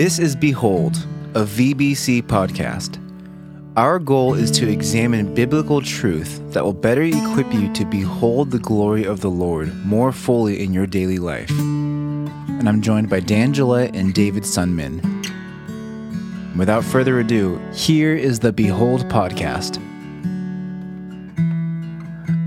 This is Behold, a VBC podcast. Our goal is to examine biblical truth that will better equip you to behold the glory of the Lord more fully in your daily life. And I'm joined by Dan Gillette and David Sunman. Without further ado, here is the Behold podcast.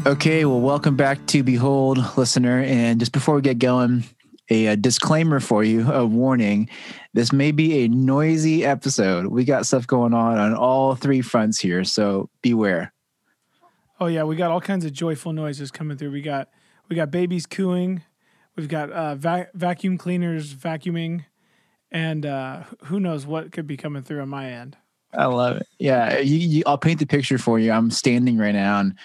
Okay, well, welcome back to Behold, listener. And just before we get going, a, disclaimer for you, a warning. This may be a noisy episode. We got stuff going on on all three fronts here, so beware. Oh yeah, we got all kinds of joyful noises coming through. We got we got babies cooing, we've got uh, va- vacuum cleaners vacuuming, and uh, who knows what could be coming through on my end. I love it. Yeah, you, you, I'll paint the picture for you. I'm standing right now, and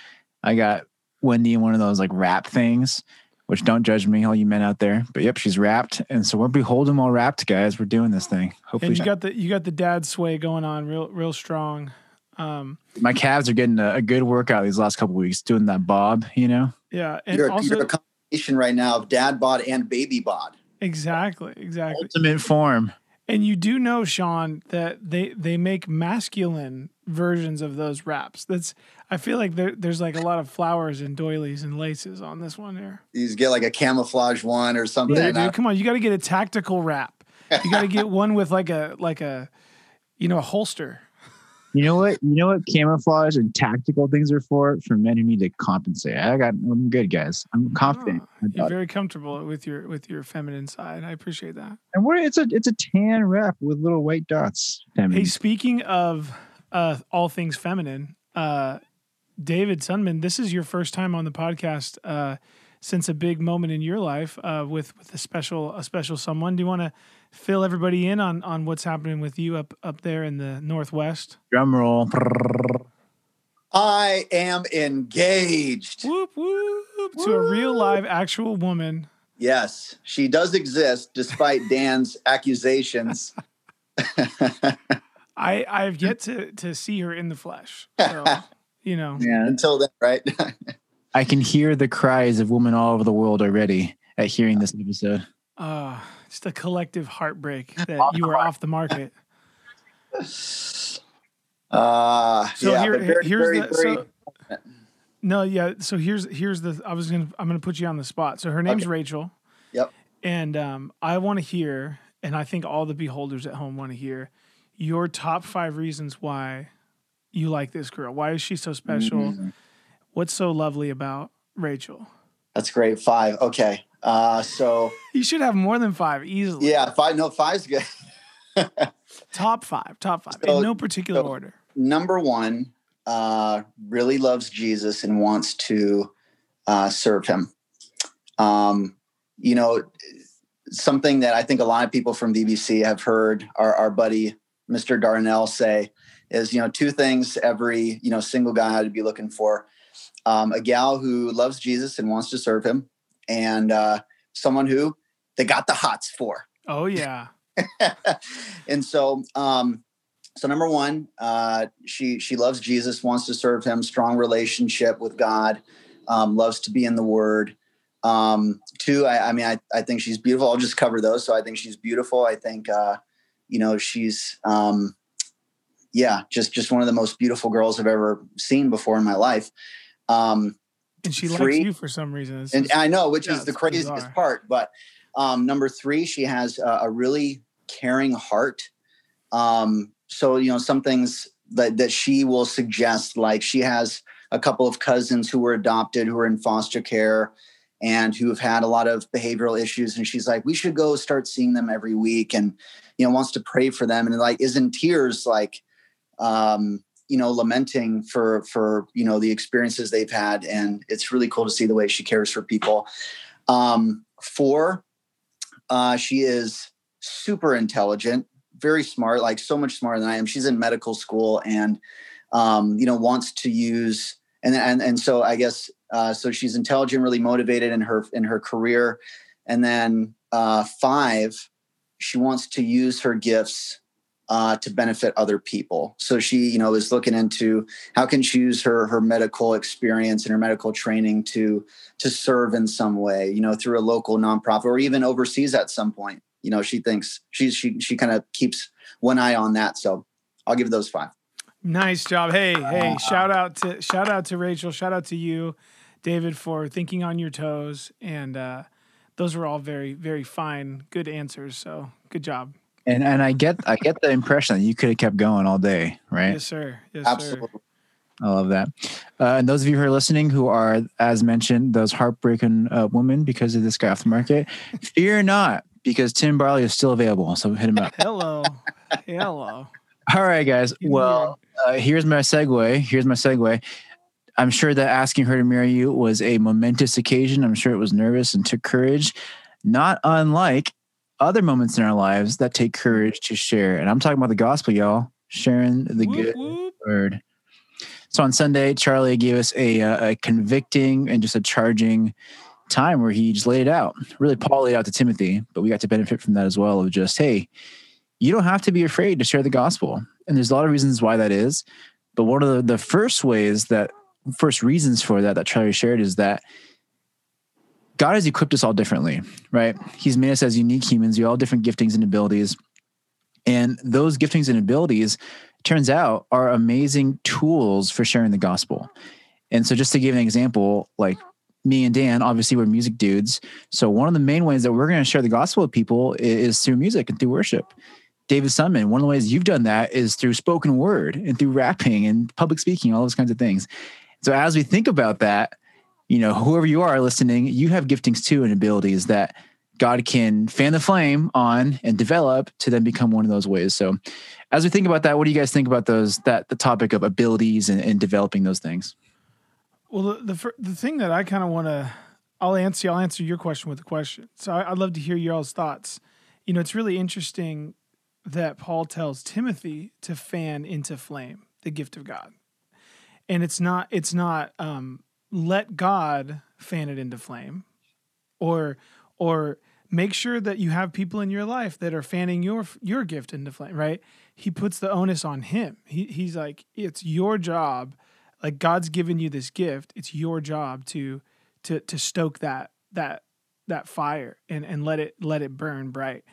I got Wendy in one of those like wrap things which don't judge me, all you men out there. But yep, she's wrapped, and so we're beholding all wrapped, guys. We're doing this thing. Hopefully, and you got the you got the dad sway going on, real real strong. Um, My calves are getting a, a good workout these last couple weeks, doing that bob. You know. Yeah, and you're, also you're a combination right now of dad bod and baby bod. Exactly. Exactly. Ultimate form. And you do know, Sean, that they they make masculine versions of those wraps. That's I feel like there, there's like a lot of flowers and doilies and laces on this one here. You get like a camouflage one or something. Yeah, dude, come on, you got to get a tactical wrap. You got to get one with like a like a you know a holster. You know what? You know what camouflage and tactical things are for? For men who need to compensate. I got. I'm good, guys. I'm confident. Oh, you're very comfortable with your with your feminine side. I appreciate that. And what? It's a it's a tan wrap with little white dots. Feminine. Hey, speaking of uh, all things feminine, uh, David Sunman, this is your first time on the podcast uh, since a big moment in your life uh, with with a special a special someone. Do you want to fill everybody in on on what's happening with you up up there in the northwest? Drum roll. I am engaged. Whoop whoop, whoop. to a real live actual woman. Yes, she does exist despite Dan's accusations. I I've yet to to see her in the flesh. So, you know. Yeah, until then, right? I can hear the cries of women all over the world already at hearing this episode. Uh just a collective heartbreak that you were off the market. Uh, so yeah, here, very, here's very, the very, so, no, yeah. So here's here's the I was gonna I'm gonna put you on the spot. So her name's okay. Rachel. Yep. And um, I want to hear, and I think all the beholders at home want to hear your top five reasons why you like this girl. Why is she so special? Mm-hmm. What's so lovely about Rachel? That's great. Five. Okay. Uh, so you should have more than five easily. Yeah, five. No, five's good. top five. Top five so, in no particular so order. Number one, uh, really loves Jesus and wants to uh, serve him. Um, you know, something that I think a lot of people from VBC have heard our, our buddy Mr. Darnell say is, you know, two things every you know single guy to be looking for: um, a gal who loves Jesus and wants to serve him, and uh, someone who they got the hots for. Oh yeah. and so, um, so number one, uh, she she loves Jesus, wants to serve Him, strong relationship with God, um, loves to be in the Word. Um, two, I, I mean, I, I think she's beautiful. I'll just cover those. So I think she's beautiful. I think, uh, you know, she's, um, yeah, just just one of the most beautiful girls I've ever seen before in my life. Um, and she three, likes you for some reason. It's and just, I know, which yeah, is the craziest bizarre. part. But um, number three, she has a, a really caring heart. Um, so you know, some things that that she will suggest, like she has a couple of cousins who were adopted, who are in foster care, and who have had a lot of behavioral issues. And she's like, we should go start seeing them every week, and you know, wants to pray for them, and like is in tears, like um, you know lamenting for for you know the experiences they've had. And it's really cool to see the way she cares for people. Um four uh she is super intelligent very smart like so much smarter than i am. She's in medical school and um you know wants to use and and and so i guess uh so she's intelligent really motivated in her in her career. And then uh five she wants to use her gifts uh, to benefit other people. So she, you know, is looking into how can she use her her medical experience and her medical training to to serve in some way, you know, through a local nonprofit or even overseas at some point. You know, she thinks she's she she kind of keeps one eye on that. So I'll give those five. Nice job. Hey, hey, shout out to shout out to Rachel, shout out to you, David, for thinking on your toes. And uh those were all very, very fine, good answers. So good job. And and I get I get the impression that you could have kept going all day, right? Yes, sir. Yes, Absolutely. sir. I love that. Uh, and those of you who are listening who are, as mentioned, those heartbreaking uh, women because of this guy off the market, fear not, because Tim Barley is still available. So hit him up. Hello. Hello. All right, guys. Well, uh, here's my segue. Here's my segue. I'm sure that asking her to marry you was a momentous occasion. I'm sure it was nervous and took courage, not unlike other moments in our lives that take courage to share. And I'm talking about the gospel, y'all, sharing the whoop, good whoop. word. So on Sunday, Charlie gave us a, uh, a, convicting and just a charging time where he just laid it out. Really, Paul laid out to Timothy, but we got to benefit from that as well of just, hey, you don't have to be afraid to share the gospel. And there's a lot of reasons why that is. But one of the, the first ways that, first reasons for that, that Charlie shared is that God has equipped us all differently, right? He's made us as unique humans. We all different giftings and abilities. And those giftings and abilities, turns out, are amazing tools for sharing the gospel. And so, just to give an example, like me and Dan, obviously, we're music dudes. So, one of the main ways that we're going to share the gospel with people is through music and through worship. David Sunman, one of the ways you've done that is through spoken word and through rapping and public speaking, all those kinds of things. So, as we think about that, you know, whoever you are listening, you have giftings too and abilities that God can fan the flame on and develop to then become one of those ways. So, as we think about that, what do you guys think about those that the topic of abilities and, and developing those things? Well, the the, the thing that I kind of want to, I'll answer. I'll answer your question with a question. So I, would love to hear your all's thoughts. You know, it's really interesting that Paul tells Timothy to fan into flame the gift of God, and it's not it's not um, let God fan it into flame or or make sure that you have people in your life that are fanning your your gift into flame, right? He puts the onus on him. He he's like it's your job like God's given you this gift. It's your job to to to stoke that that that fire and and let it let it burn bright.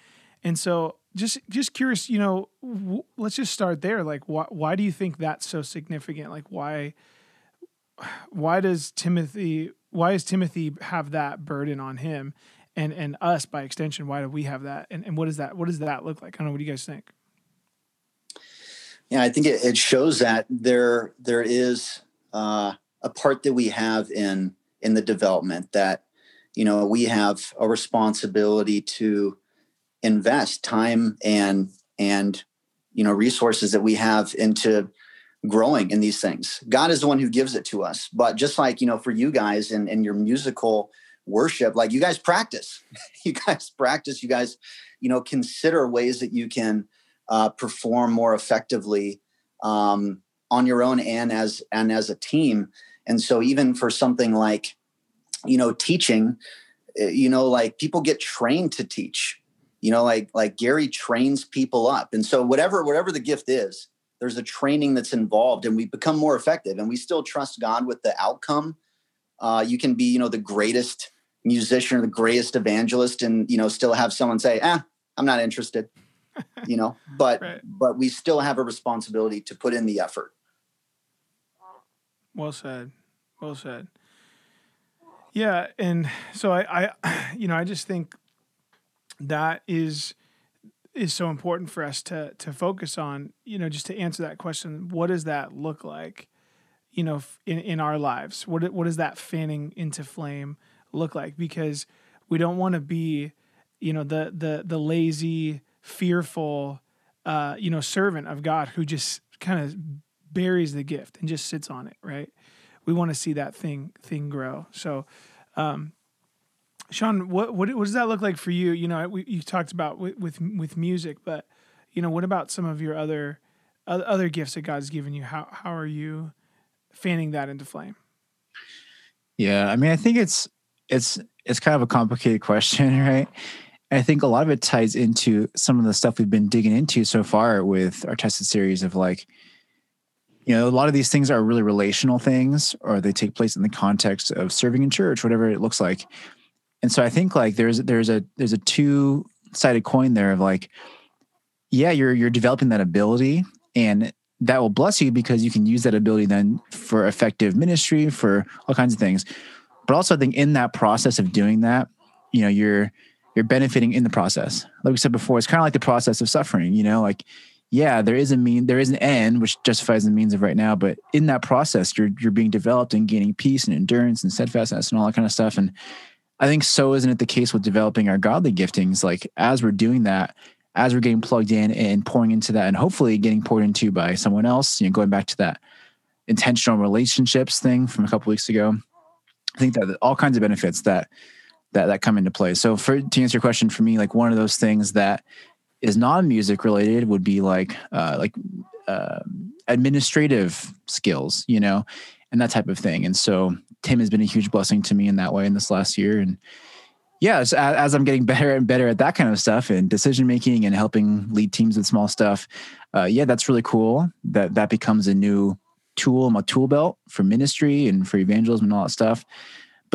And so just just curious, you know, w- let's just start there. Like why why do you think that's so significant? Like why why does Timothy why does Timothy have that burden on him and and us by extension? Why do we have that? And, and what is that what does that look like? I don't know what do you guys think? Yeah I think it, it shows that there there is uh, a part that we have in in the development that you know we have a responsibility to invest time and and you know resources that we have into growing in these things. God is the one who gives it to us. But just like, you know, for you guys and, and your musical worship, like you guys practice, you guys practice, you guys, you know, consider ways that you can uh, perform more effectively um, on your own and as and as a team. And so even for something like, you know, teaching, eh, you know, like people get trained to teach, you know, like like Gary trains people up. And so whatever whatever the gift is, there's a training that's involved and we become more effective and we still trust god with the outcome. Uh, you can be you know the greatest musician or the greatest evangelist and you know still have someone say ah i'm not interested you know but right. but we still have a responsibility to put in the effort. Well said. Well said. Yeah and so i i you know i just think that is is so important for us to to focus on you know just to answer that question what does that look like you know in, in our lives? What what does that fanning into flame look like? Because we don't want to be you know the the the lazy fearful uh you know servant of god who just kind of buries the gift and just sits on it right? We want to see that thing thing grow. So um Sean, what, what, what does that look like for you? You know, we, you talked about with, with, with music, but you know, what about some of your other other gifts that God's given you? How how are you fanning that into flame? Yeah, I mean, I think it's it's it's kind of a complicated question, right? I think a lot of it ties into some of the stuff we've been digging into so far with our tested series of like, you know, a lot of these things are really relational things, or they take place in the context of serving in church, whatever it looks like. And so I think like there's there's a there's a two sided coin there of like, yeah, you're you're developing that ability, and that will bless you because you can use that ability then for effective ministry for all kinds of things. But also, I think in that process of doing that, you know, you're you're benefiting in the process. Like we said before, it's kind of like the process of suffering. You know, like yeah, there is a mean, there is an end which justifies the means of right now, but in that process, you're you're being developed and gaining peace and endurance and steadfastness and all that kind of stuff. And I think so isn't it the case with developing our godly giftings? Like as we're doing that, as we're getting plugged in and pouring into that, and hopefully getting poured into by someone else, you know, going back to that intentional relationships thing from a couple weeks ago. I think that all kinds of benefits that that that come into play. So for to answer your question, for me, like one of those things that is non-music related would be like uh, like uh, administrative skills, you know, and that type of thing. And so Tim has been a huge blessing to me in that way in this last year. And yeah, as, as I'm getting better and better at that kind of stuff and decision making and helping lead teams with small stuff, uh, yeah, that's really cool. That that becomes a new tool my tool belt for ministry and for evangelism and all that stuff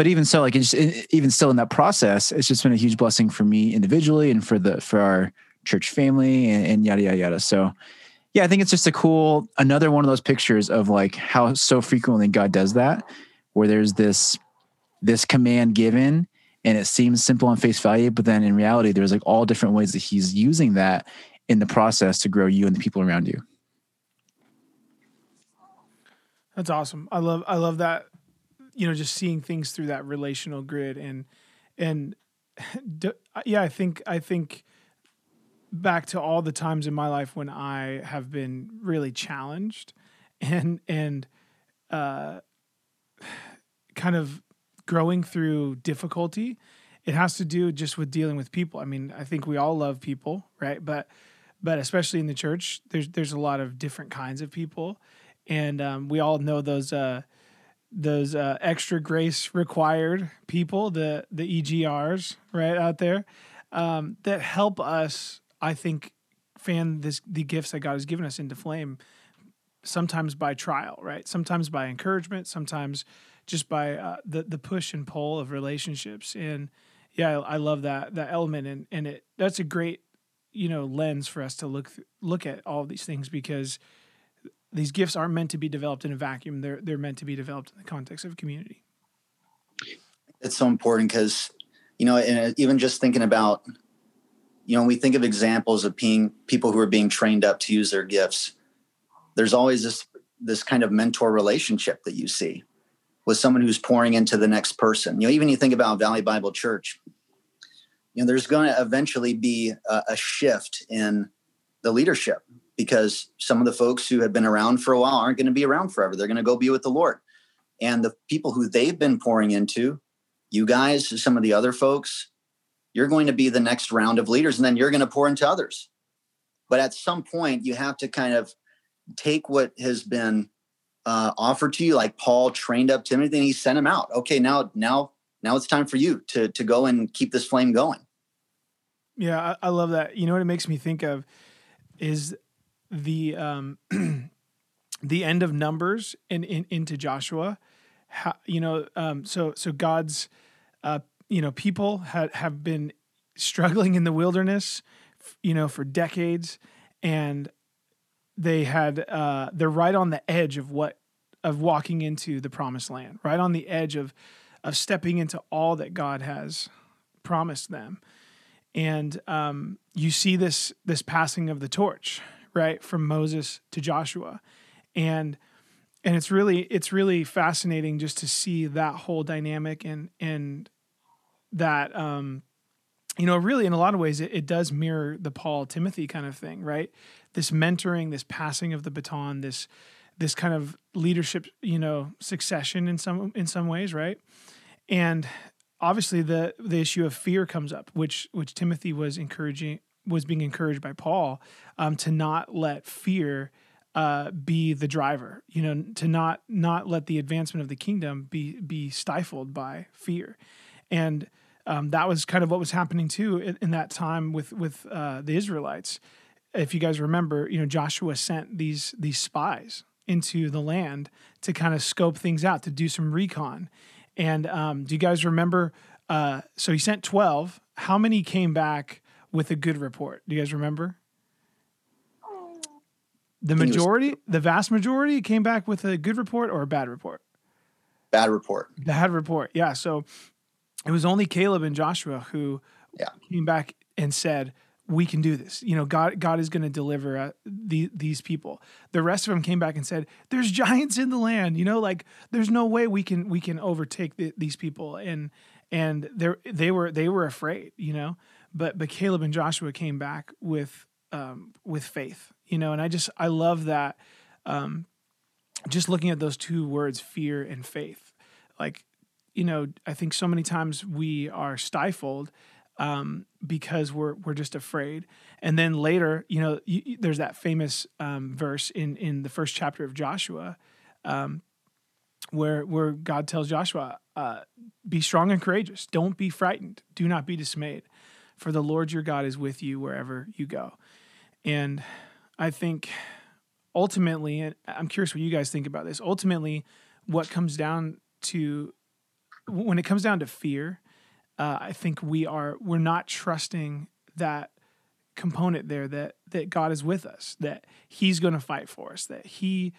but even so, like it's, even still in that process, it's just been a huge blessing for me individually and for the for our church family and, and yada yada yada. So yeah, I think it's just a cool another one of those pictures of like how so frequently God does that, where there's this this command given and it seems simple on face value, but then in reality, there's like all different ways that He's using that in the process to grow you and the people around you. That's awesome. I love I love that you know just seeing things through that relational grid and and yeah i think i think back to all the times in my life when i have been really challenged and and uh kind of growing through difficulty it has to do just with dealing with people i mean i think we all love people right but but especially in the church there's there's a lot of different kinds of people and um, we all know those uh, those uh, extra grace required people, the the EGRs right out there, um, that help us. I think fan this the gifts that God has given us into flame. Sometimes by trial, right? Sometimes by encouragement. Sometimes just by uh, the the push and pull of relationships. And yeah, I, I love that that element, and and it that's a great you know lens for us to look look at all these things because these gifts aren't meant to be developed in a vacuum. They're they're meant to be developed in the context of community. It's so important because you know, and even just thinking about you know, when we think of examples of being people who are being trained up to use their gifts, there's always this this kind of mentor relationship that you see with someone who's pouring into the next person. You know, even you think about Valley Bible Church, you know, there's going to eventually be a, a shift in the leadership because some of the folks who have been around for a while aren't going to be around forever. They're going to go be with the Lord. And the people who they've been pouring into, you guys, some of the other folks, you're going to be the next round of leaders and then you're going to pour into others. But at some point, you have to kind of take what has been uh, offered to you, like Paul trained up Timothy and he sent him out. Okay, now, now, now it's time for you to to go and keep this flame going. Yeah, I, I love that. You know what it makes me think of is the um, the end of Numbers and in, into Joshua. How, you know, um, so so God's uh, you know people had have been struggling in the wilderness, you know, for decades, and they had uh, they're right on the edge of what of walking into the promised land, right on the edge of of stepping into all that God has promised them. And um, you see this this passing of the torch, right from Moses to Joshua, and and it's really it's really fascinating just to see that whole dynamic and and that um you know really in a lot of ways it, it does mirror the Paul Timothy kind of thing, right? This mentoring, this passing of the baton, this this kind of leadership, you know, succession in some in some ways, right? And obviously the the issue of fear comes up, which which Timothy was encouraging was being encouraged by Paul um, to not let fear uh, be the driver. You know, to not not let the advancement of the kingdom be be stifled by fear. And um, that was kind of what was happening too in, in that time with with uh, the Israelites. If you guys remember, you know Joshua sent these these spies into the land to kind of scope things out to do some recon. And um, do you guys remember? Uh, so he sent twelve. How many came back with a good report? Do you guys remember? The majority, the vast majority, came back with a good report or a bad report. Bad report. Bad report. Yeah. So it was only Caleb and Joshua who yeah. came back and said, "We can do this. You know, God, God is going to deliver uh, the, these people." The rest of them came back and said, "There's giants in the land. You know, like there's no way we can we can overtake the, these people." And and they they were they were afraid. You know, but but Caleb and Joshua came back with um, with faith. You know, and I just I love that. Um, just looking at those two words, fear and faith, like you know, I think so many times we are stifled um, because we're we're just afraid. And then later, you know, you, there's that famous um, verse in in the first chapter of Joshua, um, where where God tells Joshua, uh, "Be strong and courageous. Don't be frightened. Do not be dismayed, for the Lord your God is with you wherever you go." And I think ultimately, and I'm curious what you guys think about this. Ultimately, what comes down to when it comes down to fear, uh, I think we are we're not trusting that component there that that God is with us, that He's going to fight for us, that He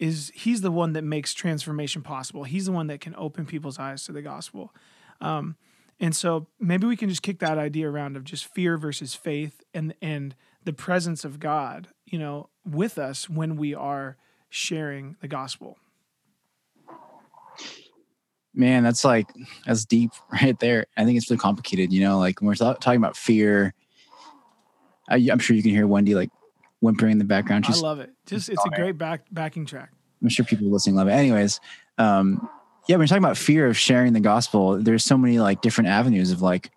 is He's the one that makes transformation possible. He's the one that can open people's eyes to the gospel. Um, and so maybe we can just kick that idea around of just fear versus faith and and the presence of God, you know, with us when we are sharing the gospel man that's like that's deep right there. I think it's really complicated you know like when we're talking about fear I, am sure you can hear wendy like whimpering in the background. She's, i love it. just it's a great back backing track. I'm sure people listening love it. Anyways um yeah when you're talking about fear of sharing the gospel there's so many like different avenues of like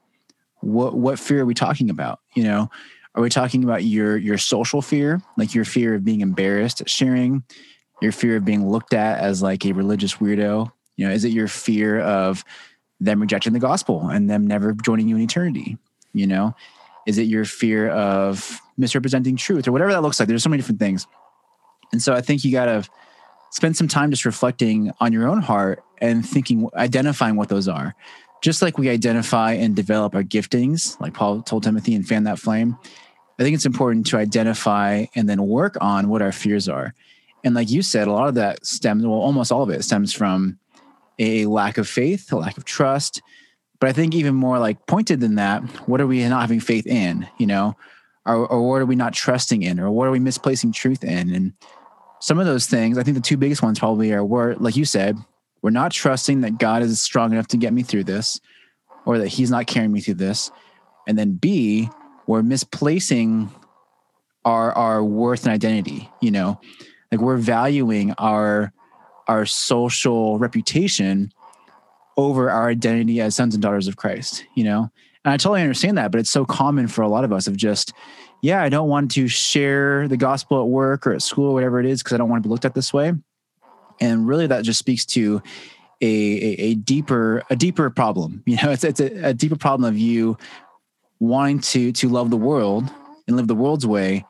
what what fear are we talking about you know? Are we talking about your your social fear like your fear of being embarrassed at sharing your fear of being looked at as like a religious weirdo you know, is it your fear of them rejecting the gospel and them never joining you in eternity? You know, is it your fear of misrepresenting truth or whatever that looks like? There's so many different things. And so I think you got to spend some time just reflecting on your own heart and thinking, identifying what those are. Just like we identify and develop our giftings, like Paul told Timothy and fan that flame, I think it's important to identify and then work on what our fears are. And like you said, a lot of that stems, well, almost all of it stems from a lack of faith, a lack of trust. But I think even more like pointed than that, what are we not having faith in? You know, or, or what are we not trusting in, or what are we misplacing truth in? And some of those things, I think the two biggest ones probably are we're like you said, we're not trusting that God is strong enough to get me through this, or that He's not carrying me through this. And then B, we're misplacing our our worth and identity. You know, like we're valuing our our social reputation over our identity as sons and daughters of Christ, you know? And I totally understand that, but it's so common for a lot of us of just, yeah, I don't want to share the gospel at work or at school, or whatever it is, because I don't want to be looked at this way. And really that just speaks to a, a, a deeper, a deeper problem. You know, it's, it's a, a deeper problem of you wanting to, to love the world and live the world's way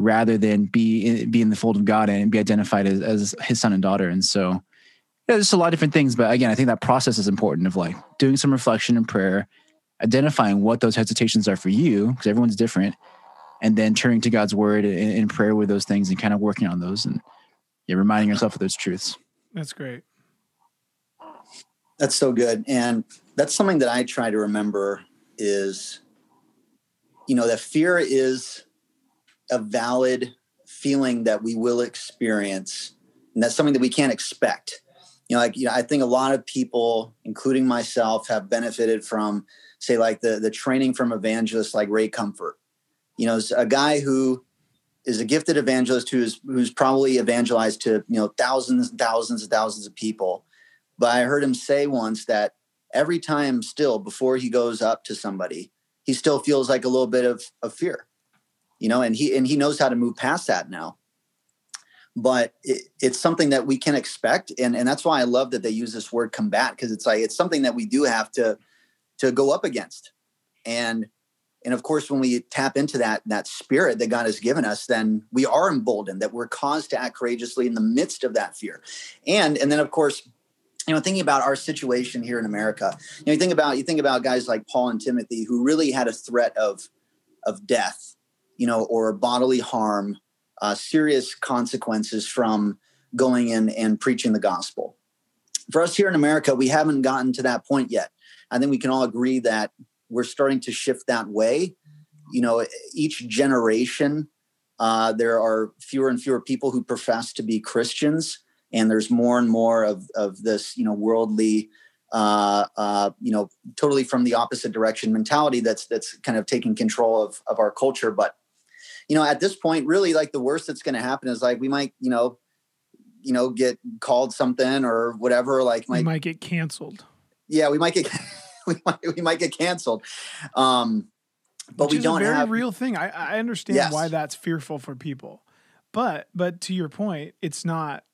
rather than be be in the fold of God and be identified as, as his son and daughter. And so yeah, there's a lot of different things, but again, I think that process is important of like doing some reflection and prayer, identifying what those hesitations are for you, because everyone's different, and then turning to God's word in, in prayer with those things and kind of working on those and yeah, reminding yourself of those truths. That's great. That's so good. And that's something that I try to remember is, you know, that fear is a valid feeling that we will experience and that's something that we can't expect. You know like you know i think a lot of people including myself have benefited from say like the the training from evangelists like ray comfort. You know a guy who is a gifted evangelist who's who's probably evangelized to you know thousands and thousands and thousands of people. But i heard him say once that every time still before he goes up to somebody he still feels like a little bit of, of fear you know, and he and he knows how to move past that now. But it, it's something that we can expect, and and that's why I love that they use this word combat because it's like it's something that we do have to to go up against. And and of course, when we tap into that that spirit that God has given us, then we are emboldened that we're caused to act courageously in the midst of that fear. And and then of course, you know, thinking about our situation here in America, you know, you think about you think about guys like Paul and Timothy who really had a threat of of death, you know, or bodily harm, uh, serious consequences from going in and preaching the gospel. For us here in America, we haven't gotten to that point yet. I think we can all agree that we're starting to shift that way. You know, each generation, uh, there are fewer and fewer people who profess to be Christians, and there's more and more of of this, you know, worldly, uh, uh, you know, totally from the opposite direction mentality that's that's kind of taking control of of our culture. But you know, at this point, really, like the worst that's going to happen is like we might, you know, you know, get called something or whatever. Like, might, might get canceled. Yeah, we might get. we might we might get canceled. Um, but Which we don't a very have real thing. I, I understand yes. why that's fearful for people, but but to your point, it's not.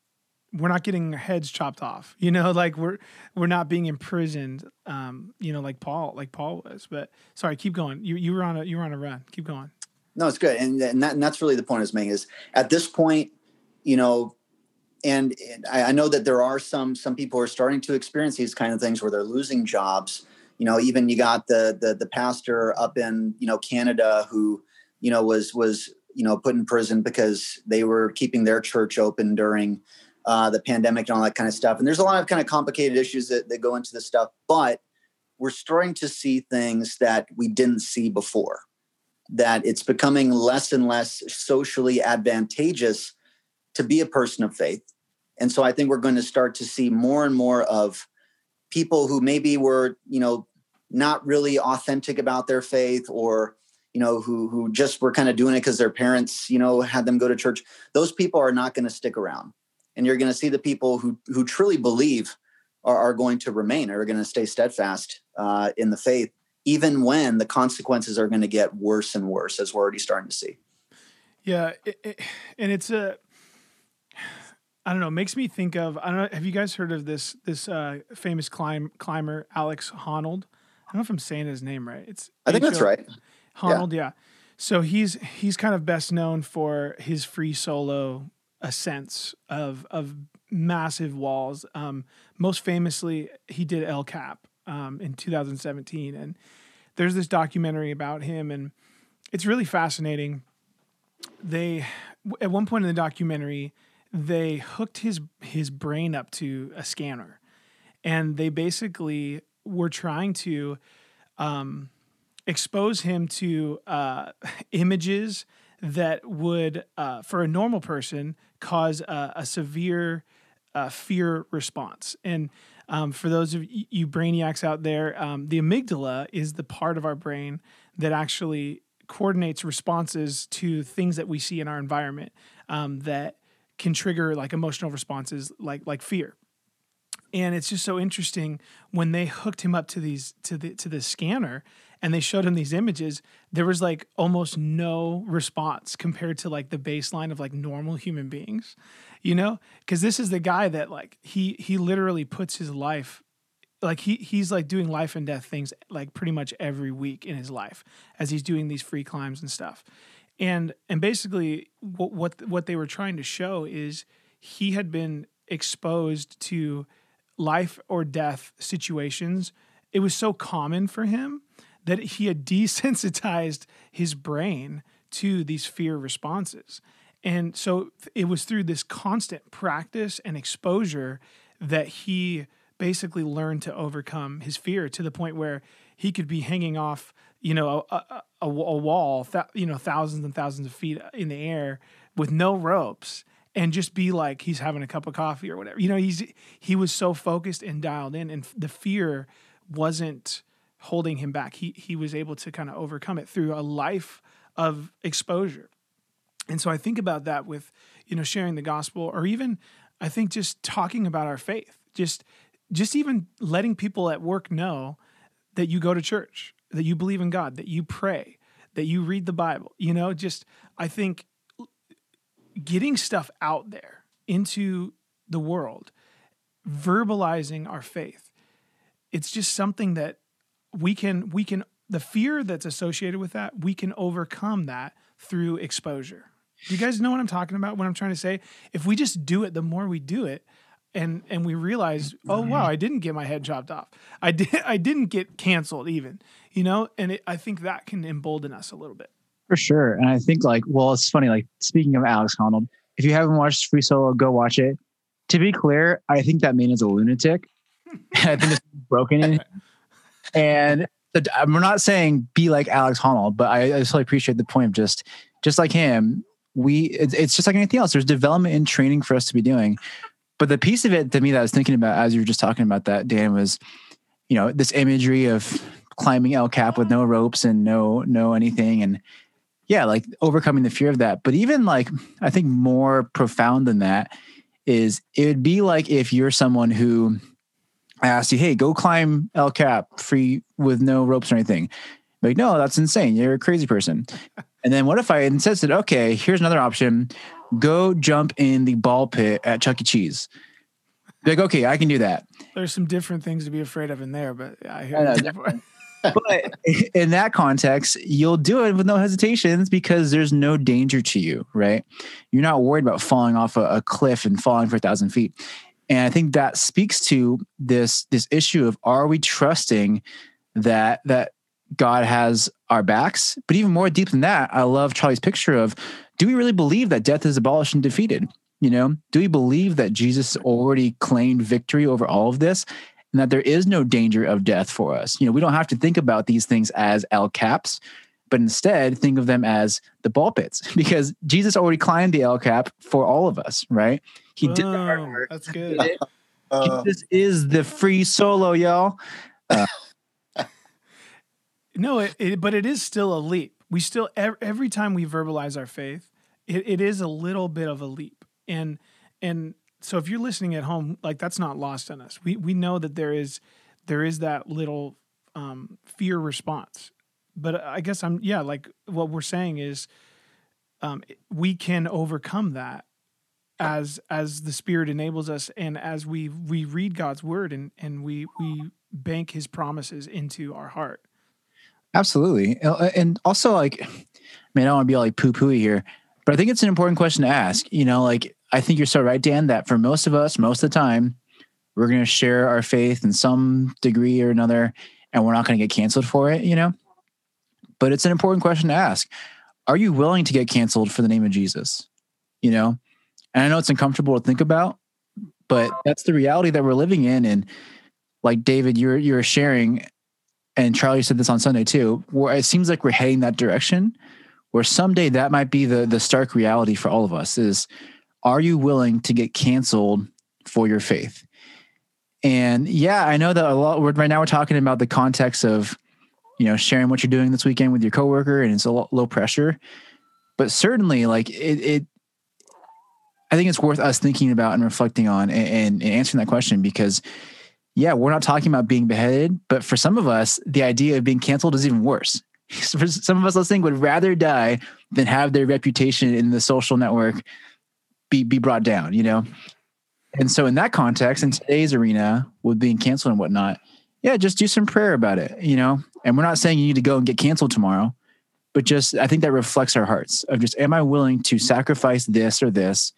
We're not getting heads chopped off. You know, like we're we're not being imprisoned. Um, you know, like Paul, like Paul was. But sorry, keep going. You you were on a you were on a run. Keep going. No, it's good, and and, that, and that's really the point I was making. Is at this point, you know, and I, know that there are some some people are starting to experience these kind of things where they're losing jobs you know even you got the the the pastor up in you know Canada who you know was was you know put in prison because they were keeping their church open during uh, the pandemic and all that kind of stuff. And there's a lot of kind of complicated issues that, that go into this stuff, but we're starting to see things that we didn't see before. That it's becoming less and less socially advantageous to be a person of faith. And so I think we're going to start to see more and more of people who maybe were you know not really authentic about their faith or you know who who just were kind of doing it because their parents you know had them go to church. Those people are not going to stick around. And you're going to see the people who who truly believe are, are going to remain are going to stay steadfast uh, in the faith even when the consequences are going to get worse and worse as we're already starting to see yeah it, it, and it's a I don't know. Makes me think of I don't know. Have you guys heard of this this uh, famous climb climber Alex Honnold? I don't know if I'm saying his name right. It's I think that's right. Honnold, yeah. yeah. So he's he's kind of best known for his free solo ascents of of massive walls. Um, most famously, he did El Cap um, in 2017, and there's this documentary about him, and it's really fascinating. They at one point in the documentary they hooked his his brain up to a scanner, and they basically were trying to um, expose him to uh, images that would, uh, for a normal person, cause a, a severe uh, fear response. And um, for those of you brainiacs out there, um, the amygdala is the part of our brain that actually coordinates responses to things that we see in our environment um, that can trigger like emotional responses like like fear. And it's just so interesting when they hooked him up to these to the to the scanner and they showed him these images there was like almost no response compared to like the baseline of like normal human beings you know? Because this is the guy that like he he literally puts his life like he he's like doing life and death things like pretty much every week in his life as he's doing these free climbs and stuff. And and basically what what what they were trying to show is he had been exposed to life or death situations. It was so common for him that he had desensitized his brain to these fear responses and so it was through this constant practice and exposure that he basically learned to overcome his fear to the point where he could be hanging off you know, a, a, a wall, you know, thousands and thousands of feet in the air with no ropes and just be like he's having a cup of coffee or whatever. You know, he's he was so focused and dialed in, and the fear wasn't holding him back. He he was able to kind of overcome it through a life of exposure. And so I think about that with you know sharing the gospel, or even I think just talking about our faith, just just even letting people at work know that you go to church that you believe in God, that you pray, that you read the Bible. You know, just I think getting stuff out there into the world, verbalizing our faith, it's just something that we can we can the fear that's associated with that we can overcome that through exposure. Do you guys know what i'm talking about what i'm trying to say if we just do it the more we do it and and we realize oh wow mm-hmm. i didn't get my head chopped off. I did i didn't get canceled even you know? And it, i think that can embolden us a little bit. For sure. And i think like well it's funny like speaking of alex honnold if you haven't watched free solo go watch it. To be clear i think that man is a lunatic. I think it's broken and we're not saying be like alex honnold but i, I just appreciate the point of just just like him we it's, it's just like anything else there's development and training for us to be doing but the piece of it to me that I was thinking about as you were just talking about that, Dan, was, you know, this imagery of climbing El Cap with no ropes and no no anything. And yeah, like overcoming the fear of that. But even like I think more profound than that is it would be like if you're someone who I asked you, hey, go climb El Cap free with no ropes or anything. Like, no, that's insane. You're a crazy person. And then what if I instead said, okay, here's another option go jump in the ball pit at Chuck E. Cheese. Like, okay, I can do that. There's some different things to be afraid of in there, but I hear I but in that context, you'll do it with no hesitations because there's no danger to you, right? You're not worried about falling off a, a cliff and falling for a thousand feet. And I think that speaks to this this issue of are we trusting that that God has our backs? But even more deep than that, I love Charlie's picture of do we really believe that death is abolished and defeated? You know, do we believe that Jesus already claimed victory over all of this and that there is no danger of death for us? You know, we don't have to think about these things as El Caps, but instead think of them as the ball pits because Jesus already climbed the El Cap for all of us, right? He did the hard work. That's good. Uh, Jesus is the free solo, y'all. Uh, no, it, it, but it is still a leap we still every time we verbalize our faith it, it is a little bit of a leap and and so if you're listening at home like that's not lost on us we we know that there is there is that little um, fear response but i guess i'm yeah like what we're saying is um, we can overcome that as as the spirit enables us and as we we read god's word and and we we bank his promises into our heart Absolutely. Uh, uh, and also like, man, I don't want to be all like poo pooey here, but I think it's an important question to ask. You know, like I think you're so right, Dan, that for most of us, most of the time, we're going to share our faith in some degree or another, and we're not going to get canceled for it, you know? But it's an important question to ask. Are you willing to get canceled for the name of Jesus? You know? And I know it's uncomfortable to think about, but that's the reality that we're living in. And like David, you're you're sharing and Charlie said this on Sunday too, where it seems like we're heading that direction, where someday that might be the the stark reality for all of us is are you willing to get canceled for your faith? And yeah, I know that a lot right now we're talking about the context of, you know, sharing what you're doing this weekend with your coworker and it's a low pressure. But certainly like it, it I think it's worth us thinking about and reflecting on and, and, answering that question because yeah, we're not talking about being beheaded, but for some of us, the idea of being canceled is even worse. for some of us listening would rather die than have their reputation in the social network be be brought down, you know? And so in that context, in today's arena with being canceled and whatnot, yeah, just do some prayer about it, you know? And we're not saying you need to go and get canceled tomorrow, but just I think that reflects our hearts of just am I willing to sacrifice this or this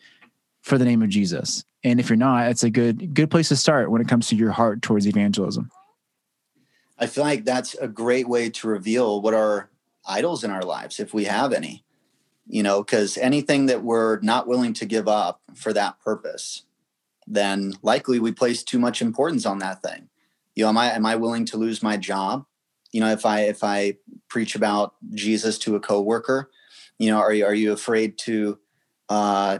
for the name of Jesus? And if you're not, it's a good good place to start when it comes to your heart towards evangelism. I feel like that's a great way to reveal what are idols in our lives, if we have any. You know, because anything that we're not willing to give up for that purpose, then likely we place too much importance on that thing. You know, am I am I willing to lose my job? You know, if I if I preach about Jesus to a coworker, you know, are you are you afraid to uh,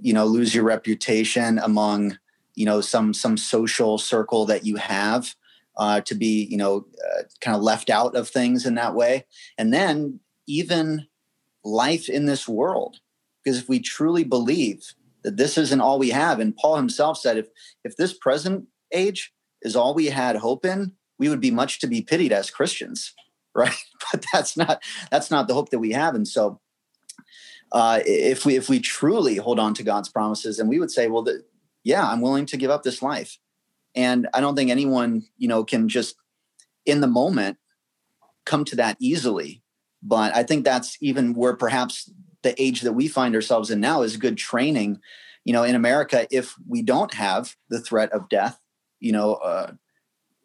you know lose your reputation among you know some some social circle that you have uh, to be you know uh, kind of left out of things in that way. And then even life in this world because if we truly believe that this isn't all we have and paul himself said if if this present age is all we had hope in we would be much to be pitied as christians. Right? But that's not that's not the hope that we have. And so uh, if we if we truly hold on to God's promises, and we would say, well, the, yeah, I'm willing to give up this life, and I don't think anyone you know can just in the moment come to that easily. But I think that's even where perhaps the age that we find ourselves in now is good training. You know, in America, if we don't have the threat of death, you know, uh,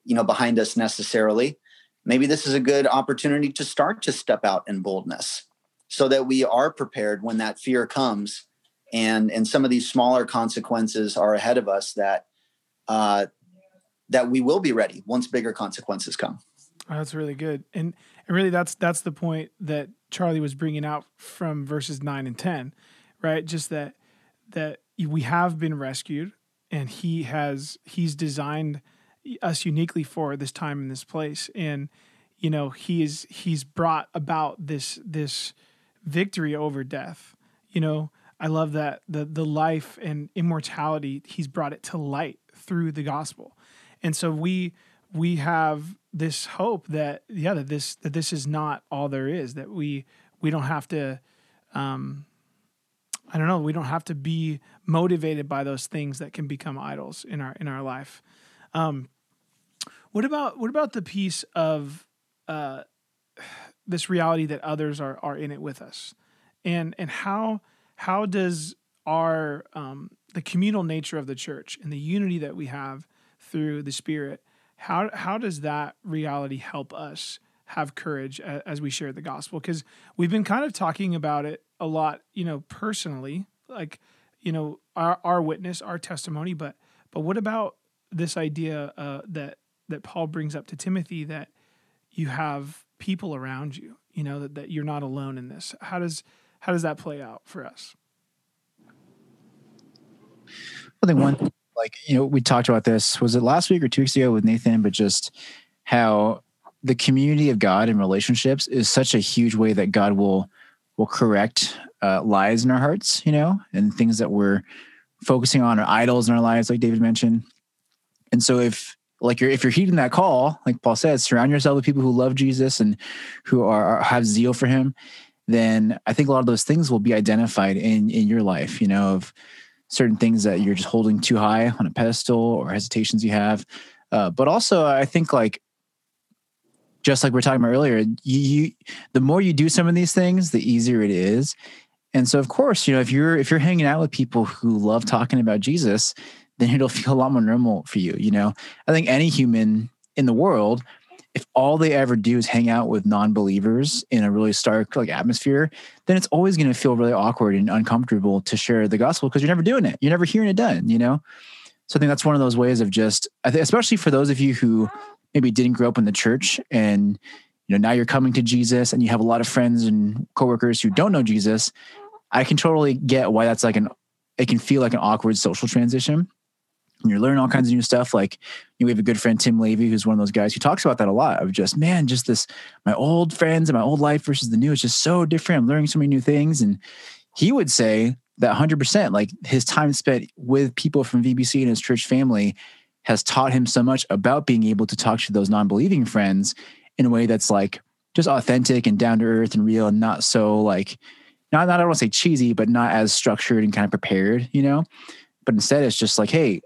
you know, behind us necessarily, maybe this is a good opportunity to start to step out in boldness, so that we are prepared when that fear comes, and and some of these smaller consequences are ahead of us that uh, that we will be ready once bigger consequences come. Oh, that's really good, and and really that's that's the point that Charlie was bringing out from verses nine and ten, right? Just that that we have been rescued, and He has He's designed us uniquely for this time and this place, and you know He's He's brought about this this victory over death. You know, I love that the the life and immortality He's brought it to light through the gospel, and so we we have this hope that yeah that this that this is not all there is that we we don't have to um i don't know we don't have to be motivated by those things that can become idols in our in our life um what about what about the piece of uh this reality that others are are in it with us and and how how does our um the communal nature of the church and the unity that we have through the spirit how how does that reality help us have courage as, we share the gospel? Because we've been kind of talking about it a lot, you know, personally, like you know, our our witness, our testimony, but but what about this idea uh, that that Paul brings up to Timothy that you have people around you, you know, that, that you're not alone in this. How does how does that play out for us? I think one like you know we talked about this was it last week or two weeks ago with nathan but just how the community of god and relationships is such a huge way that god will will correct uh, lies in our hearts you know and things that we're focusing on or idols in our lives like david mentioned and so if like you're if you're heeding that call like paul says surround yourself with people who love jesus and who are, have zeal for him then i think a lot of those things will be identified in in your life you know of certain things that you're just holding too high on a pedestal or hesitations you have. Uh, but also, I think like just like we are talking about earlier, you, you the more you do some of these things, the easier it is. And so, of course, you know if you're if you're hanging out with people who love talking about Jesus, then it'll feel a lot more normal for you. You know, I think any human in the world if all they ever do is hang out with non-believers in a really stark like atmosphere then it's always going to feel really awkward and uncomfortable to share the gospel because you're never doing it. You're never hearing it done you know? So i think that's one of those ways of just i think especially for those of you who maybe didn't grow up in the church and you know now you're coming to jesus and you have a lot of friends and coworkers who don't know jesus i can totally get why that's like an it can feel like an awkward social transition and you're learning all kinds of new stuff. Like you know, we have a good friend, Tim Levy, who's one of those guys who talks about that a lot of just, man, just this, my old friends and my old life versus the new is just so different. I'm learning so many new things. And he would say that 100%, like his time spent with people from VBC and his church family has taught him so much about being able to talk to those non-believing friends in a way that's like just authentic and down to earth and real and not so like, not, not I don't want to say cheesy, but not as structured and kind of prepared, you know? But instead it's just like, hey,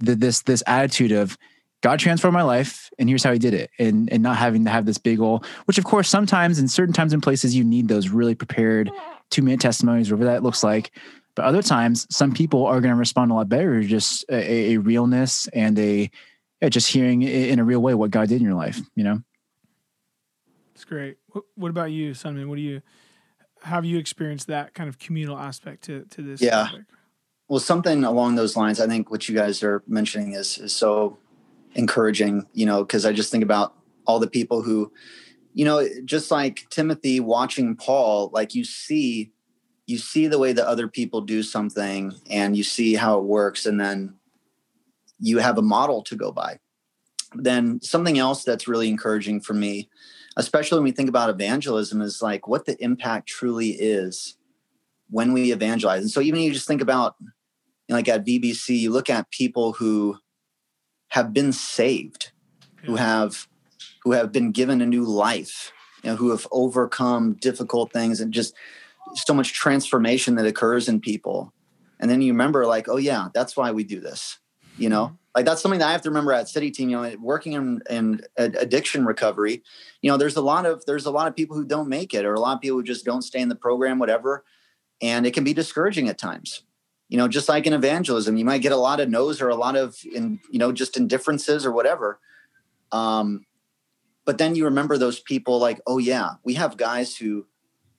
the, this this attitude of God transformed my life and here's how he did it. And and not having to have this big old which of course sometimes in certain times and places you need those really prepared two minute testimonies, whatever that looks like. But other times some people are going to respond a lot better, just a, a realness and a yeah, just hearing in a real way what God did in your life, you know? It's great. What, what about you, Sunman? What do you have you experienced that kind of communal aspect to, to this? Yeah. Topic? Well, something along those lines, I think what you guys are mentioning is is so encouraging, you know, because I just think about all the people who, you know, just like Timothy watching Paul, like you see, you see the way that other people do something and you see how it works, and then you have a model to go by. Then something else that's really encouraging for me, especially when we think about evangelism, is like what the impact truly is when we evangelize. And so even you just think about like at VBC, you look at people who have been saved, who have who have been given a new life, you know, who have overcome difficult things and just so much transformation that occurs in people. And then you remember, like, oh yeah, that's why we do this. You know, mm-hmm. like that's something that I have to remember at City Team. You know, working in, in addiction recovery, you know, there's a lot of there's a lot of people who don't make it, or a lot of people who just don't stay in the program, whatever, and it can be discouraging at times. You know, just like in evangelism, you might get a lot of no's or a lot of in you know just indifferences or whatever. Um, but then you remember those people like, oh yeah, we have guys who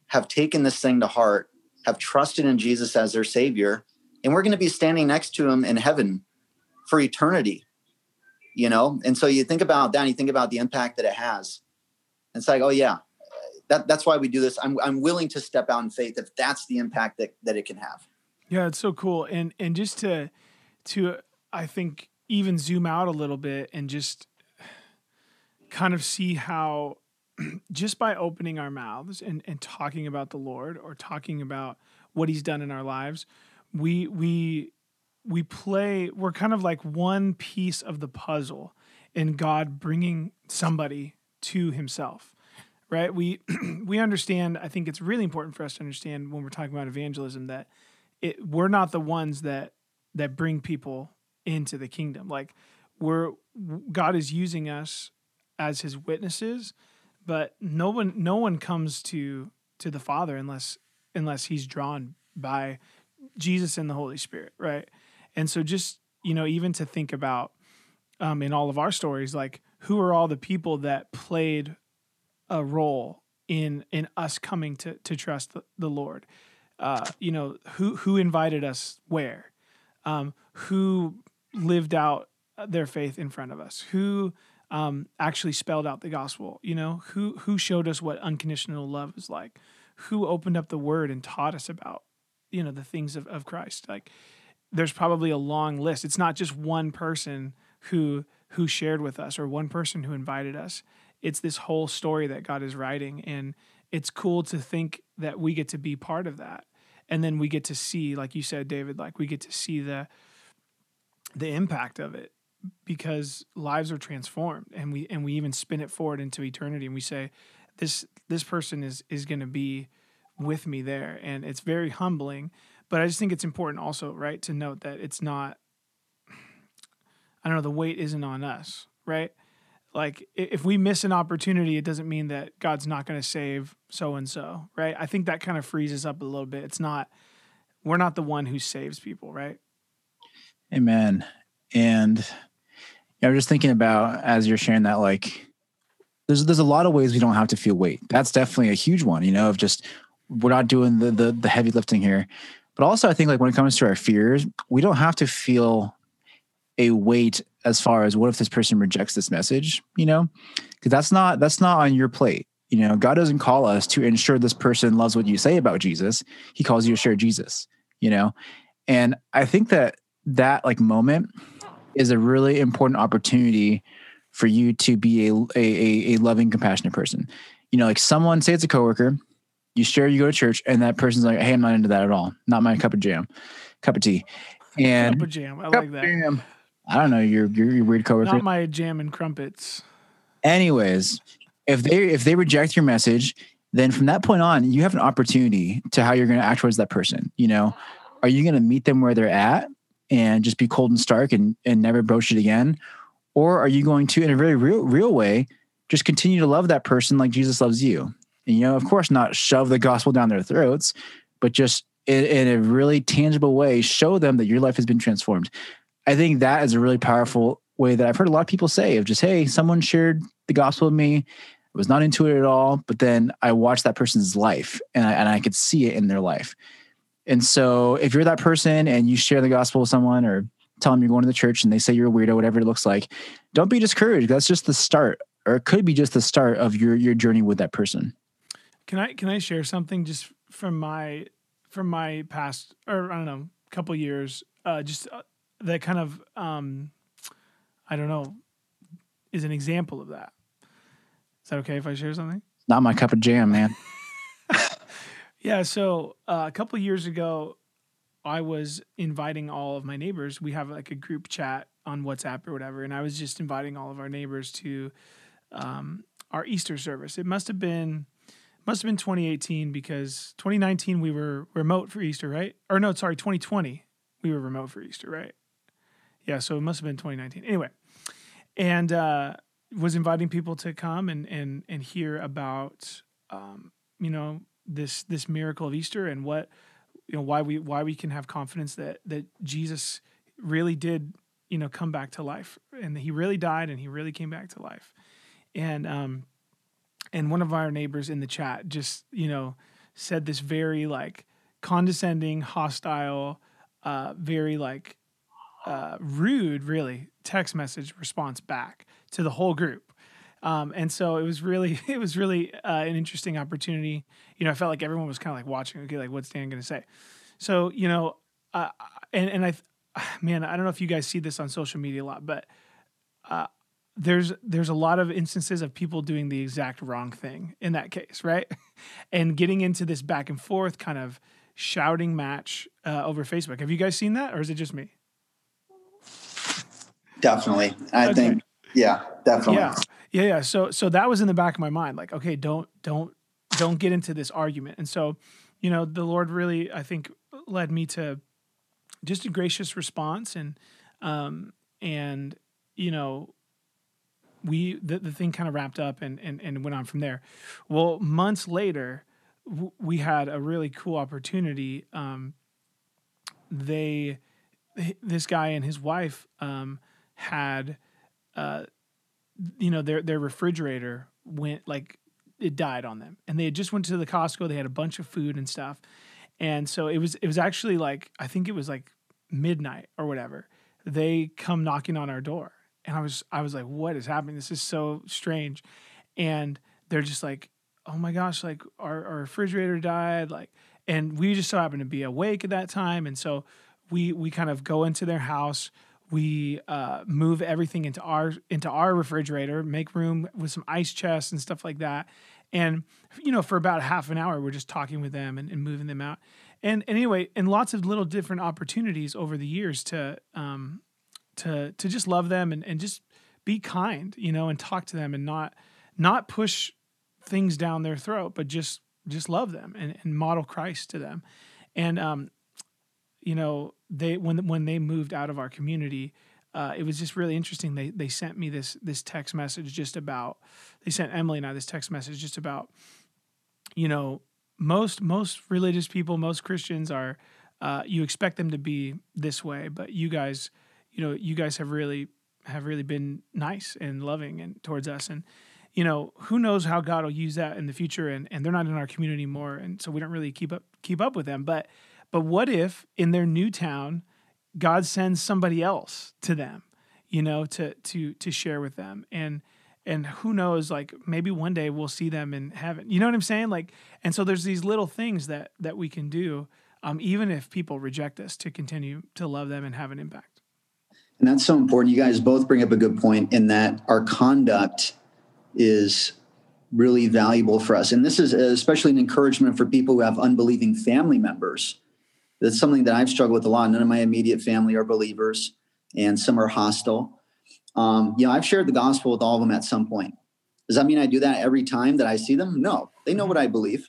have taken this thing to heart, have trusted in Jesus as their savior, and we're going to be standing next to him in heaven for eternity. You know, and so you think about that, and you think about the impact that it has. It's like, oh yeah, that, that's why we do this. I'm I'm willing to step out in faith if that's the impact that, that it can have. Yeah, it's so cool. And and just to to I think even zoom out a little bit and just kind of see how just by opening our mouths and, and talking about the Lord or talking about what he's done in our lives, we we we play we're kind of like one piece of the puzzle in God bringing somebody to himself. Right? We we understand I think it's really important for us to understand when we're talking about evangelism that it we're not the ones that that bring people into the kingdom. Like we're God is using us as his witnesses, but no one no one comes to to the Father unless unless he's drawn by Jesus and the Holy Spirit, right? And so just, you know, even to think about um, in all of our stories, like who are all the people that played a role in in us coming to to trust the, the Lord? Uh, you know, who who invited us where? Um, who lived out their faith in front of us? Who um, actually spelled out the gospel? You know, who who showed us what unconditional love is like? Who opened up the word and taught us about you know the things of, of Christ? Like, there's probably a long list. It's not just one person who who shared with us or one person who invited us. It's this whole story that God is writing, and it's cool to think that we get to be part of that, and then we get to see, like you said, David, like we get to see the the impact of it because lives are transformed and we and we even spin it forward into eternity and we say this this person is is going to be with me there. And it's very humbling but i just think it's important also right to note that it's not i don't know the weight isn't on us right like if we miss an opportunity it doesn't mean that god's not going to save so and so right i think that kind of frees us up a little bit it's not we're not the one who saves people right amen and yeah, I'm just thinking about as you're sharing that, like there's there's a lot of ways we don't have to feel weight. That's definitely a huge one, you know, of just we're not doing the the, the heavy lifting here. But also I think like when it comes to our fears, we don't have to feel a weight as far as what if this person rejects this message, you know? Because that's not that's not on your plate. You know, God doesn't call us to ensure this person loves what you say about Jesus. He calls you to share Jesus, you know? And I think that that like moment is a really important opportunity for you to be a, a, a loving, compassionate person. You know, like someone say it's a coworker, you share, you go to church, and that person's like, "Hey, I'm not into that at all. Not my cup of jam, cup of tea." And cup of jam, I like that. Jam. I don't know your your, your weird coworker. Not my jam and crumpets. Anyways, if they if they reject your message, then from that point on, you have an opportunity to how you're going to act towards that person. You know, are you going to meet them where they're at, and just be cold and stark and, and never broach it again? Or are you going to, in a very real, real way, just continue to love that person like Jesus loves you? And, you know, of course, not shove the gospel down their throats, but just in, in a really tangible way, show them that your life has been transformed. I think that is a really powerful way that I've heard a lot of people say of just, hey, someone shared the gospel with me. I was not into it at all, but then I watched that person's life and I, and I could see it in their life. And so if you're that person and you share the gospel with someone or tell them you're going to the church and they say you're a weirdo, whatever it looks like, don't be discouraged. That's just the start, or it could be just the start of your your journey with that person. Can I can I share something just from my from my past or I don't know couple years, uh, just uh, that kind of um, I don't know is an example of that. Is that okay if I share something? Not my cup of jam, man. Yeah. So uh, a couple years ago, I was inviting all of my neighbors. We have like a group chat on WhatsApp or whatever, and I was just inviting all of our neighbors to um, our Easter service. It must have been must have been 2018 because 2019 we were remote for Easter, right? Or no, sorry, 2020 we were remote for Easter, right? Yeah, so it must have been 2019. Anyway, and uh, was inviting people to come and and and hear about um, you know this this miracle of Easter and what you know why we why we can have confidence that that Jesus really did you know come back to life and he really died and he really came back to life and um and one of our neighbors in the chat just you know said this very like condescending hostile uh very like uh rude really text message response back to the whole group um, and so it was really, it was really uh, an interesting opportunity. You know, I felt like everyone was kind of like watching. Okay, like what's Dan going to say? So you know, uh, and and I, man, I don't know if you guys see this on social media a lot, but uh, there's there's a lot of instances of people doing the exact wrong thing in that case, right? and getting into this back and forth kind of shouting match uh, over Facebook. Have you guys seen that, or is it just me? Definitely, I okay. think. Yeah, definitely. Yeah. Yeah, yeah. So so that was in the back of my mind, like, okay, don't don't don't get into this argument. And so, you know, the Lord really, I think, led me to just a gracious response and um and you know we the, the thing kind of wrapped up and, and and went on from there well months later w- we had a really cool opportunity um they this guy and his wife um had uh you know their their refrigerator went like it died on them. And they had just went to the costco they had a bunch of food and stuff. And so it was it was actually like i think it was like midnight or whatever. They come knocking on our door. And i was i was like what is happening? This is so strange. And they're just like oh my gosh like our, our refrigerator died like and we just so happened to be awake at that time. And so we we kind of go into their house we uh, move everything into our into our refrigerator, make room with some ice chests and stuff like that. And you know, for about half an hour, we're just talking with them and, and moving them out. And, and anyway, and lots of little different opportunities over the years to um, to to just love them and, and just be kind, you know, and talk to them and not not push things down their throat, but just just love them and, and model Christ to them. And um, you know, they when when they moved out of our community, uh, it was just really interesting. They they sent me this this text message just about. They sent Emily and I this text message just about, you know, most most religious people, most Christians are. Uh, you expect them to be this way, but you guys, you know, you guys have really have really been nice and loving and towards us and you know who knows how god will use that in the future and, and they're not in our community anymore and so we don't really keep up keep up with them but but what if in their new town, God sends somebody else to them, you know, to to to share with them, and and who knows, like maybe one day we'll see them in heaven. You know what I'm saying? Like, and so there's these little things that that we can do, um, even if people reject us, to continue to love them and have an impact. And that's so important. You guys both bring up a good point in that our conduct is really valuable for us. And this is especially an encouragement for people who have unbelieving family members that's something that I've struggled with a lot. None of my immediate family are believers, and some are hostile. Um, you know, I've shared the gospel with all of them at some point. Does that mean I do that every time that I see them? No, they know what I believe.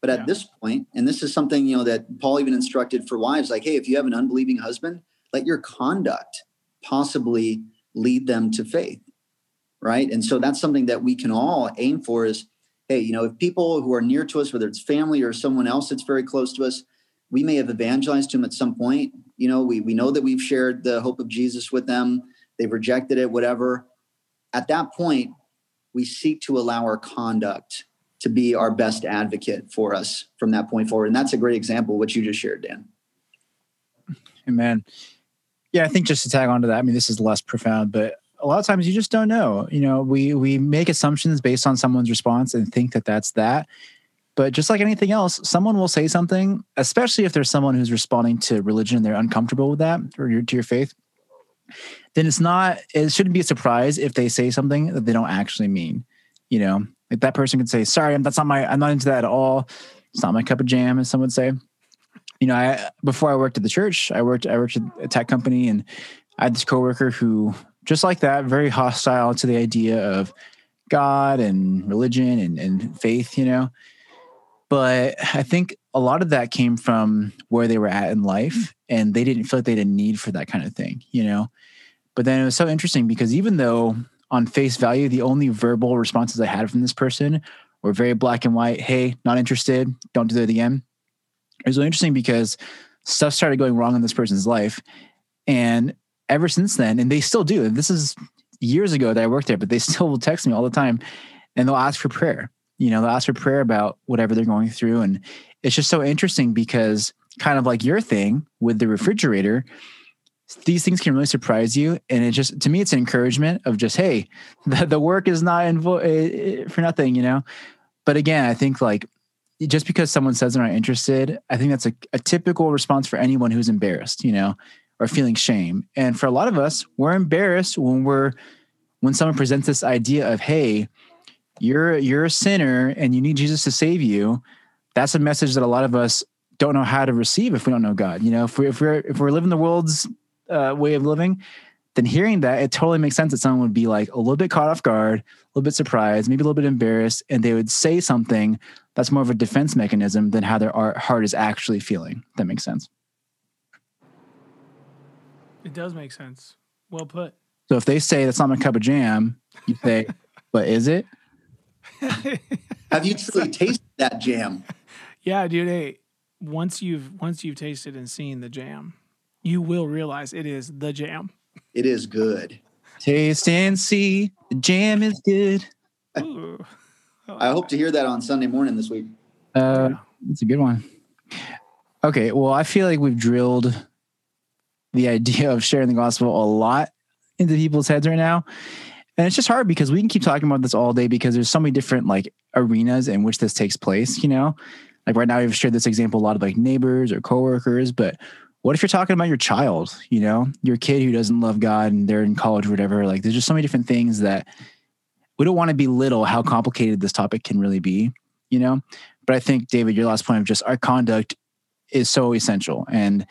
But at yeah. this point, and this is something you know that Paul even instructed for wives, like, hey, if you have an unbelieving husband, let your conduct possibly lead them to faith, right? And so that's something that we can all aim for. Is hey, you know, if people who are near to us, whether it's family or someone else that's very close to us, we may have evangelized to them at some point. You know, we, we know that we've shared the hope of Jesus with them. They've rejected it, whatever. At that point, we seek to allow our conduct to be our best advocate for us from that point forward. And that's a great example, what you just shared, Dan. Amen. Yeah, I think just to tag on to that, I mean, this is less profound, but a lot of times you just don't know. You know, we we make assumptions based on someone's response and think that that's that. But just like anything else, someone will say something, especially if there's someone who's responding to religion and they're uncomfortable with that or your, to your faith. Then it's not, it shouldn't be a surprise if they say something that they don't actually mean. You know, like that person could say, sorry, that's not my, I'm not into that at all. It's not my cup of jam, as some would say. You know, I, before I worked at the church, I worked, I worked at a tech company and I had this coworker who, just like that, very hostile to the idea of God and religion and, and faith, you know But I think a lot of that came from where they were at in life mm-hmm. and they didn't feel like they had a need for that kind of thing, you know? But then it was so interesting because even though on face value, the only verbal responses I had from this person were very black and white. Hey, not interested. Don't do that again. It was really interesting because stuff started going wrong in this person's life. And ever since then, and they still do, this is years ago that I worked there, but they still will text me all the time and they'll ask for prayer. You know, they'll ask for prayer about whatever they're going through. And it's just so interesting because kind of like your thing with the refrigerator, these things can really surprise you. And it just, to me, it's an encouragement of just, hey, the, the work is not invo- eh, eh, for nothing, you know? But again, I think like just because someone says they're not interested, I think that's a, a typical response for anyone who's embarrassed, you know, or feeling shame. And for a lot of us, we're embarrassed when we're, when someone presents this idea of, hey, you're you're a sinner and you need Jesus to save you, that's a message that a lot of us don't know how to receive if we don't know God. You know, if we if we're if we're living the world's uh, way of living, then hearing that it totally makes sense that someone would be like a little bit caught off guard, a little bit surprised, maybe a little bit embarrassed, and they would say something that's more of a defense mechanism than how their heart is actually feeling. That makes sense. It does make sense. Well put. So if they say that's not my cup of jam, you say, but is it? Have you truly tasted that jam? Yeah, dude. Hey, once you've once you've tasted and seen the jam, you will realize it is the jam. It is good. Taste and see, the jam is good. Ooh. I hope to hear that on Sunday morning this week. Uh, that's a good one. Okay, well, I feel like we've drilled the idea of sharing the gospel a lot into people's heads right now. And it's just hard because we can keep talking about this all day because there's so many different like arenas in which this takes place, you know? Like right now we've shared this example a lot of like neighbors or coworkers, but what if you're talking about your child, you know, your kid who doesn't love God and they're in college or whatever? Like there's just so many different things that we don't want to belittle how complicated this topic can really be, you know? But I think, David, your last point of just our conduct is so essential. And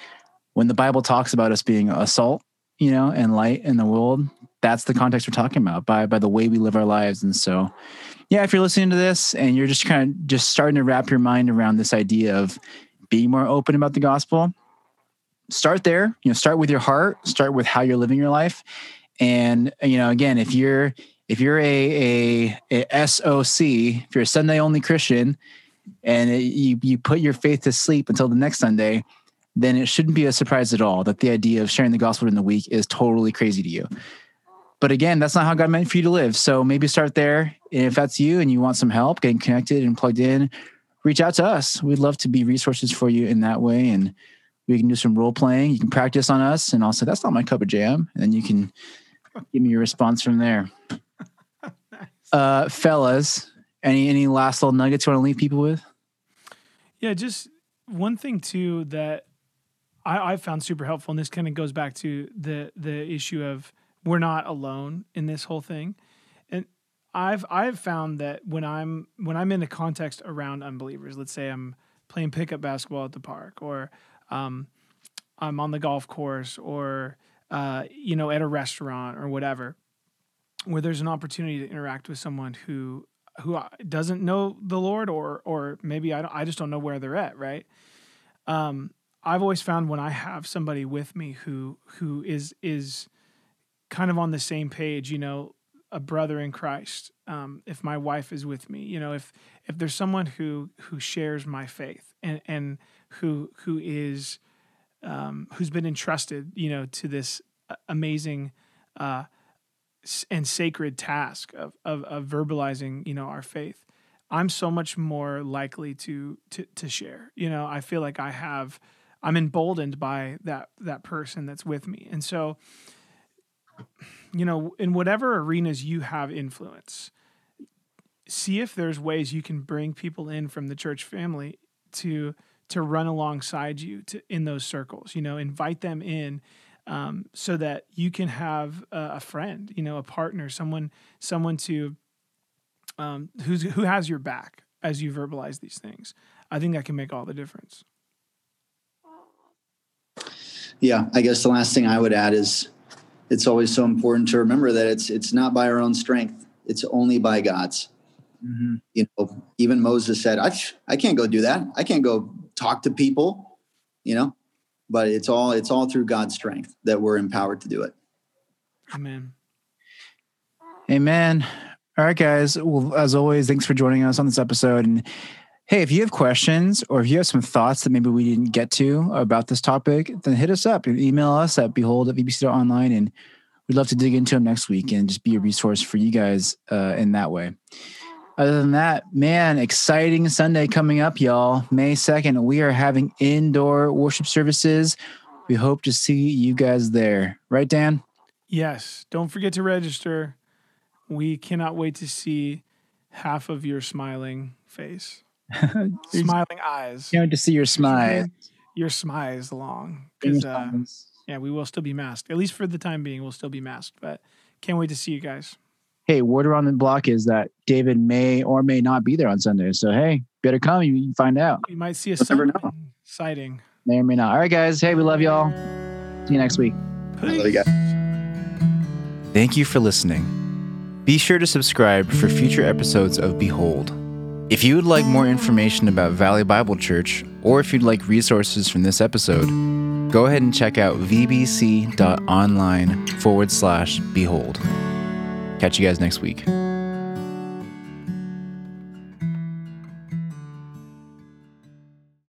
when the Bible talks about us being a salt, you know, and light in the world, that's the context we're talking about by by the way we live our lives. And so, yeah, if you're listening to this and you're just kind of just starting to wrap your mind around this idea of being more open about the gospel, start there. You know, start with your heart. Start with how you're living your life. And you know, again, if you're if you're a a, a SOC, if you're a Sunday only Christian, and it, you you put your faith to sleep until the next Sunday, then it shouldn't be a surprise at all that the idea of sharing the gospel in the week is totally crazy to you. But again, that's not how God meant for you to live. So maybe start there. And if that's you and you want some help getting connected and plugged in, reach out to us. We'd love to be resources for you in that way. And we can do some role playing. You can practice on us and I'll say, that's not my cup of jam. And then you can give me your response from there. Uh, fellas, any any last little nuggets you want to leave people with? Yeah, just one thing too that I, I found super helpful, and this kind of goes back to the the issue of we're not alone in this whole thing. And I've I've found that when I'm when I'm in a context around unbelievers, let's say I'm playing pickup basketball at the park, or um, I'm on the golf course, or uh, you know at a restaurant or whatever, where there's an opportunity to interact with someone who who doesn't know the Lord, or or maybe I I just don't know where they're at, right? Um, I've always found when I have somebody with me who who is is kind of on the same page, you know, a brother in Christ. Um, if my wife is with me, you know, if if there's someone who who shares my faith and and who who is um, who's been entrusted, you know, to this uh, amazing uh, and sacred task of, of of verbalizing, you know, our faith. I'm so much more likely to to to share. You know, I feel like I have I'm emboldened by that that person that's with me. And so you know, in whatever arenas you have influence, see if there's ways you can bring people in from the church family to to run alongside you to in those circles. You know, invite them in um, so that you can have a, a, friend, you know, a partner, someone someone to um, who's who has your back as you verbalize these things. I think that can make all the difference. Yeah, I guess the last thing I would add is it's always so important to remember that it's it's not by our own strength it's only by god's Mm-hmm. You know, even Moses said, I, I can't go do that. I can't go talk to people, you know, but it's all, it's all through God's strength that we're empowered to do it. Amen. Amen. All right, guys. Well, as always, thanks for joining us on this episode. And hey, if you have questions or if you have some thoughts that maybe we didn't get to about this topic, then hit us up. Email us at behold at vbc.online and we'd love to dig into them next week and just be a resource for you guys uh, in that way. Other than that, man, exciting Sunday coming up, y'all. May 2nd, we are having indoor worship services. We hope to see you guys there. Right, Dan? Yes. Don't forget to register. We cannot wait to see half of your smiling face, smiling eyes. Can't wait to see your smile. Your smiles along. Because, uh, yeah, we will still be masked. At least for the time being, we'll still be masked. But can't wait to see you guys. Hey, word around the block is that David may or may not be there on Sunday. So, hey, better come. You can find out. We might see a sighting. May or may not. All right, guys. Hey, we love y'all. See you next week. Peace. Love you guys. Thank you for listening. Be sure to subscribe for future episodes of Behold. If you would like more information about Valley Bible Church, or if you'd like resources from this episode, go ahead and check out vbc.online forward slash behold. Catch you guys next week.